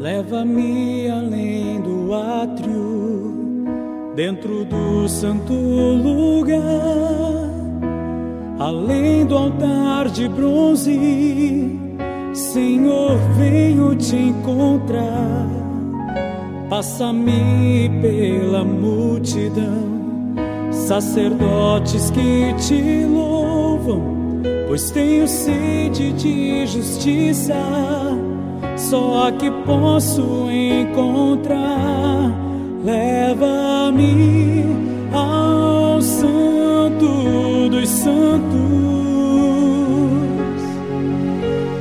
Leva-me além do átrio, dentro do santo lugar, além do altar de bronze. Senhor, venho te encontrar. Passa-me pela multidão, sacerdotes que te louvam, pois tenho sede de justiça só aqui posso encontrar. Leva-me ao Santo dos Santos,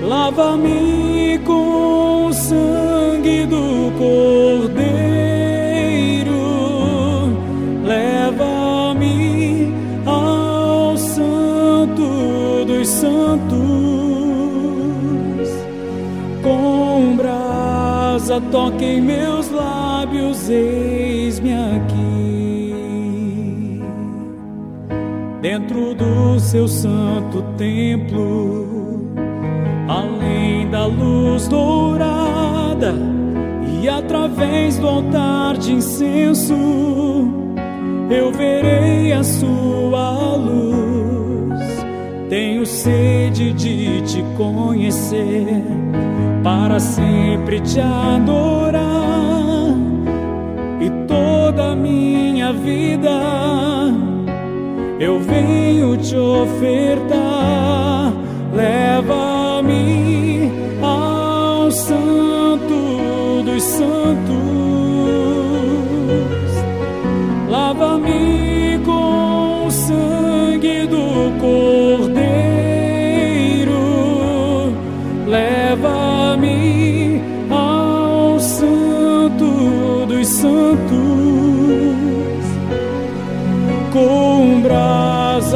lava-me com o sangue do Cordeiro, leva-me ao Santo dos Santos. Brasa toque em meus lábios, eis-me aqui. Dentro do seu santo templo, além da luz dourada e através do altar de incenso, eu verei a sua luz. Tenho sede de te conhecer para sempre te adorar e toda a minha vida eu venho te ofertar. Leva-me ao Santo dos Santos,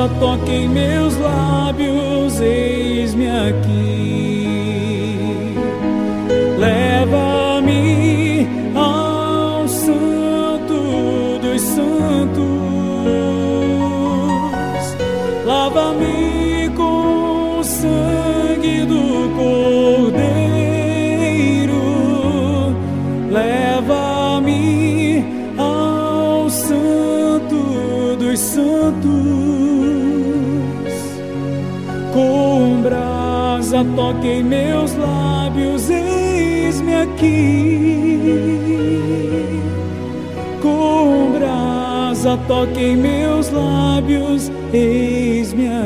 brasa toque em meus lábios, eis-me aqui. Leva-me ao Santo dos Santos, lava-me com o sangue do com brasa em meus lábios, eis-me aqui. Com brasa em meus lábios, eis-me aqui.